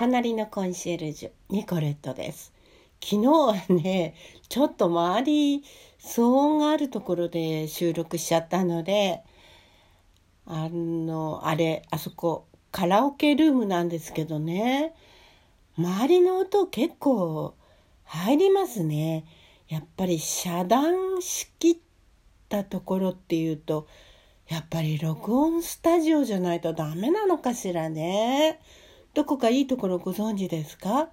隣のコンシェルジュニコレットです昨日はねちょっと周り騒音があるところで収録しちゃったのであのあれあそこカラオケルームなんですけどね周りの音結構入りますねやっぱり遮断しきったところっていうとやっぱり録音スタジオじゃないとダメなのかしらね。どこかいいところご存知ですか？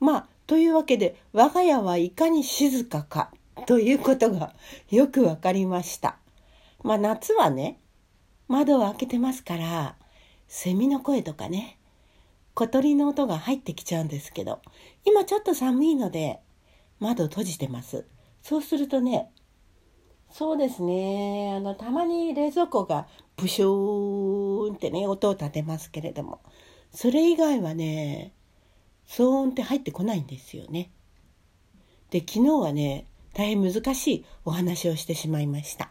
まあ、というわけで、我が家はいかに静かかということがよくわかりました。まあ、夏はね、窓を開けてますから、セミの声とかね、小鳥の音が入ってきちゃうんですけど、今ちょっと寒いので、窓閉じてます。そうするとね、そうですね。あの、たまに冷蔵庫がブシューンってね、音を立てますけれども、それ以外はね、騒音って入ってこないんですよね。で、昨日はね、大変難しいお話をしてしまいました。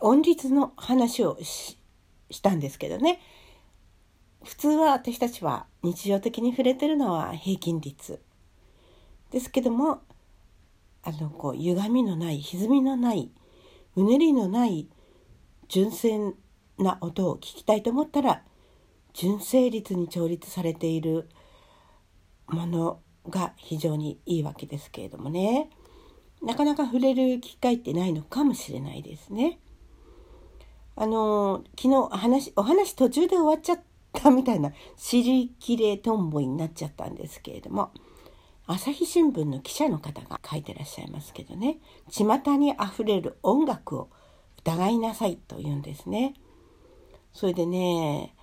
音律の話をしたんですけどね。普通は私たちは日常的に触れてるのは平均率。ですけども、あのこう歪みのない歪みのないうねりのない純正な音を聞きたいと思ったら純正率に調律されているものが非常にいいわけですけれどもねなかなか触れる機会ってないのかもしれないですね。あの昨日話お話途中で終わっちゃったみたいな尻切れトンボになっちゃったんですけれども朝日新聞の記者の方が書いてらっしゃいますけどね巷にあふれる音楽を疑いなさいと言うんですね。それでね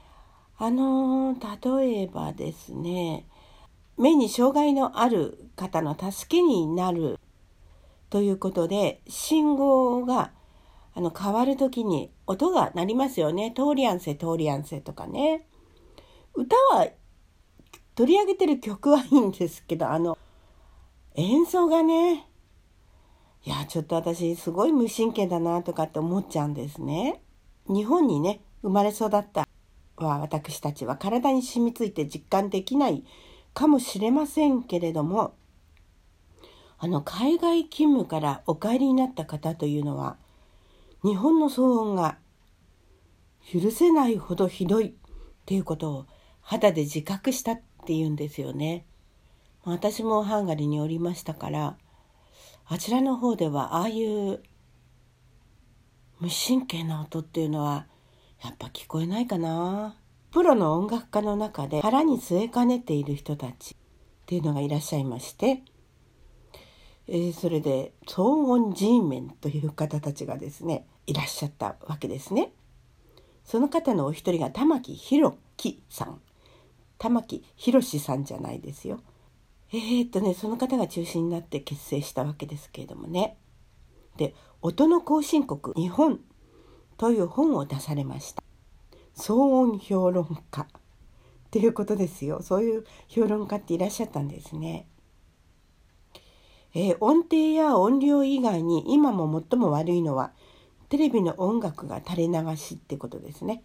あの例えばですね目に障害のある方の助けになるということで信号があの変わる時に音が鳴りますよね。通りアンセ通りアンセとかね。歌は取り上げてる曲はいいんですけどあの演奏がねいやちょっと私すごい無神経だなとかって思っちゃうんですね。日本にね生まれ育ったは私たちは体に染みついて実感できないかもしれませんけれどもあの海外勤務からお帰りになった方というのは日本の騒音が許せないほどひどいっていうことを肌で自覚したっていうんですよね。私もハンガリーにおりましたからあちらの方ではああいう無神経な音っていうのはやっぱ聞こえないかな。プロの音楽家の中で腹に据えかねている人たちっていうのがいらっしゃいまして、えー、それで騒音 G メンという方たちがですねいらっしゃったわけですね。その方のお一人が玉木宏樹さん玉木宏さんじゃないですよ。えー、っとねその方が中心になって結成したわけですけれどもね。で「音の後進国日本」という本を出されました。騒音評論家っていうことですよそういう評論家っていらっしゃったんですね。えー、音程や音量以外に今も最も悪いのはテレビの音楽が垂れ流しってことですね。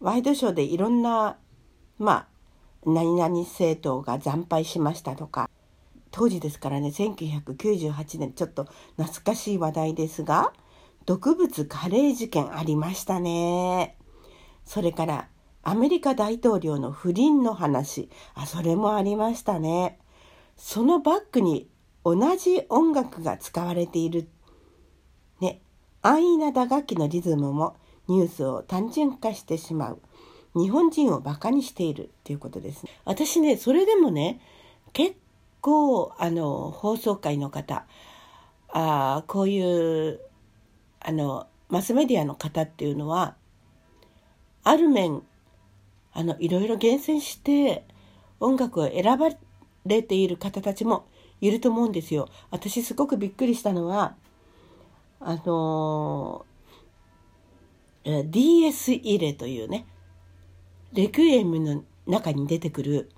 ワイドショーでいろんなまあ何々政党が惨敗しましたとか当時ですからね1998年ちょっと懐かしい話題ですが毒物カレー事件ありましたね。それからアメリカ大統領の不倫の話あそれもありましたね。そのバックに同じ音楽が使われているね安易な打楽器のリズムもニュースを単純化してしまう。日本人をバカにしているっていうことです。私ね、それでもね、結構、あの、放送界の方、あこういう、あの、マスメディアの方っていうのは、ある面、あの、いろいろ厳選して音楽を選ばれている方たちもいると思うんですよ。私すごくびっくりしたのは、あの DS 入れというね、レクイエムの中に出てくる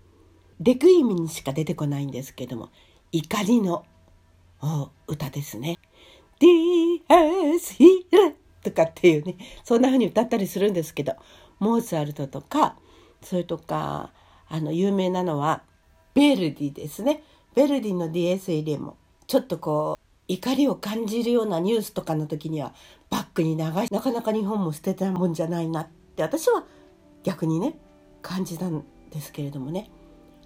レクイエムにしか出てこないんですけども怒りの歌ですね。DS ヒラとかっていうねそんな風に歌ったりするんですけどモーツァルトとかそれとかあの有名なのはベルディですね。ベルディのディエス・イレもちょっとこう怒りを感じるようなニュースとかの時にはバックに流しなかなか日本も捨てたもんじゃないなって私は逆にね感じたんですけれどもね。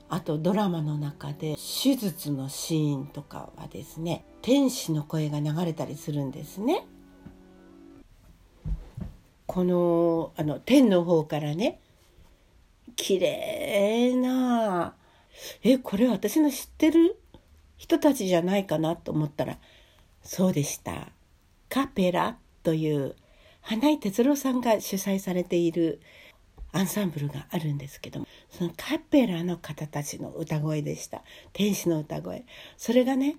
あとドラマの中で手術のシーンとかはですね天使の声が流れたりするんですね。このあの天の方からね綺麗なえこれ私の知ってる？人たちじゃないかなと思ったらそうでした。カペラという花井哲郎さんが主催されているアンサンブルがあるんですけどもそのカペラの方たちの歌声でした。天使の歌声。それがね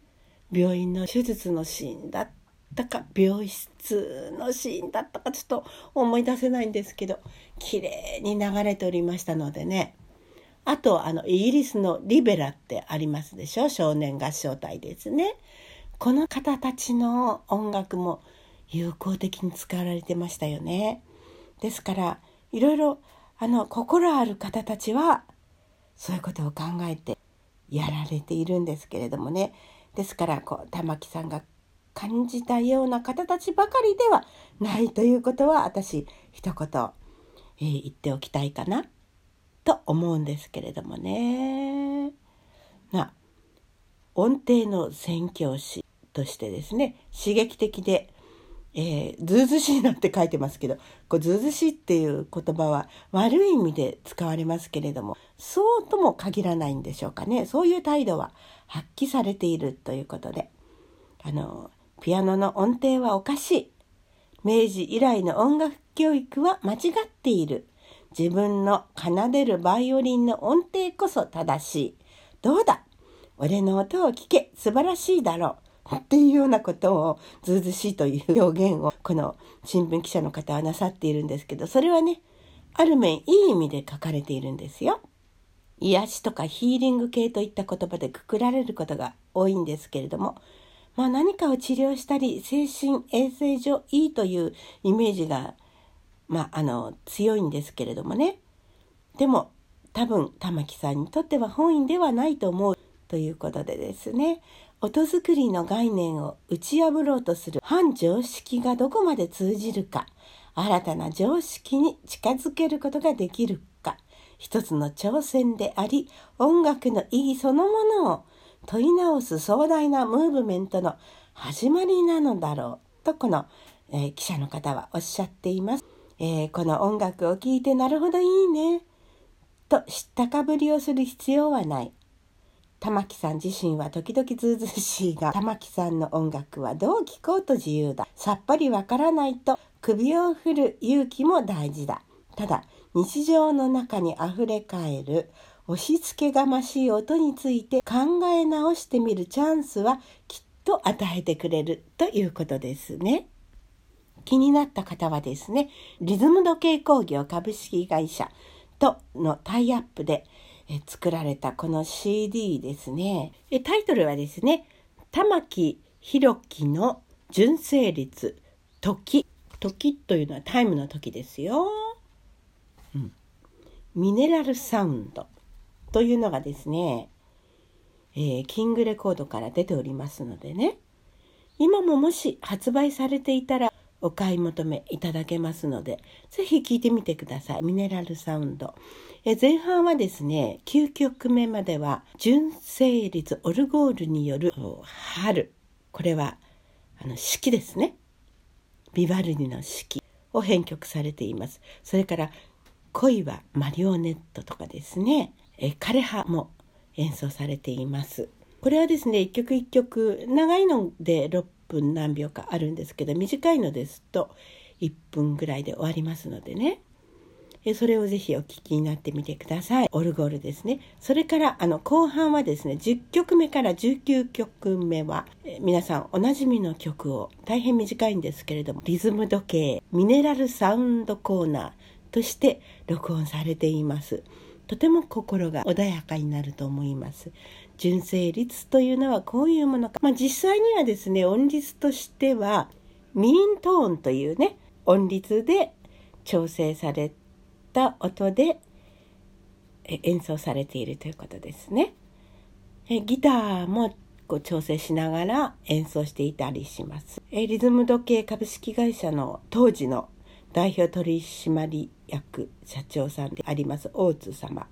病院の手術のシーンだったか病室のシーンだったかちょっと思い出せないんですけど綺麗に流れておりましたのでね。あとあのイギリスのリベラってありますでしょ？少年合唱隊ですね。この方たちの音楽も有効的に使われてましたよね。ですからいろいろあの心ある方たちはそういうことを考えてやられているんですけれどもね。ですからこう玉木さんが感じたような方たちばかりではないということは私一言、えー、言っておきたいかなと思うんですけれどもね。ま音程の宣教師としてですね刺激的でえー、ずうずしいなって書いてますけどこうずうずしいっていう言葉は悪い意味で使われますけれどもそうとも限らないんでしょうかねそういう態度は発揮されているということであのピアノの音程はおかしい。明治以来の音楽教育は間違っている。自分の奏でるバイオリンの音程こそ正しい。どうだ？俺の音を聞け。素晴らしいだろう。っていうようなことをずうずしいという表現をこの新聞記者の方はなさっているんですけどそれはねある面いい意味で書かれているんですよ。癒しとかヒーリング系といった言葉でくくられることが多いんですけれども、まあ、何かを治療したり精神衛生上いいというイメージが、まあ、あの強いんですけれどもね。でも多分玉木さんにとっては本意ではないと思うということでですね。音作りの概念を打ち破ろうとする反常識がどこまで通じるか新たな常識に近づけることができる。か一つの挑戦であり音楽の意義そのものを問い直す壮大なムーブメントの始まりなのだろうとこの、えー、記者の方はおっしゃっています。えー、この音楽を聴いてなるほどいいねと知ったかぶりをする必要はない。玉木さん自身は時々ずうずうしいが玉木さんの音楽はどう聴こうと自由ださっぱりわからないと首を振る勇気も大事だただ日常の中にあふれかえる押し付けがましい音について考え直してみるチャンスはきっと与えてくれるということですね。気になった方はですねリズム時計工業株式会社とのタイアップで作られたこの CD ですね。タイトルはですね、玉木宏樹の純正率時。時というのはタイムの時ですよ。ミネラルサウンドというのがですね、えー、キングレコードから出ておりますのでね、今ももし発売されていたらお買い求めいただけますので、ぜひ聴いてみてください。ミネラルサウンド。え前半はですね、9曲目までは、純正率オルゴールによる春。これは、あの、式ですね。ビバルディの式を編曲されています。それから、恋はマリオネットとかですね、え枯葉も演奏されています。これはですね、一曲一曲、長いので6分何秒かあるんですけど短いのですと1分ぐらいで終わりますのでねそれをぜひお聞きになってみてください。オルゴールですね。それからあの後半はですね、10曲目から19曲目は、え皆さんおなじみの曲を大変短いんですけれども、リズム時計、ミネラルサウンドコーナーとして録音されています。とても心が穏やかになると思います。純正率というのはこういうものか。まあ、実際にはですね、音律としては、ミーントーンというね、音律で調整された音で、演奏されているということですね。ギターもこう調整しながら演奏していたりします。えリズム時計株式会社の当時の代表取締役社長さんであります大津様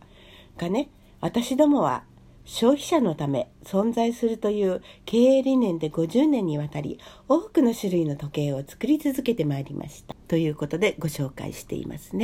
がね私どもは消費者のため存在するという経営理念で50年にわたり多くの種類の時計を作り続けてまいりましたということでご紹介していますね。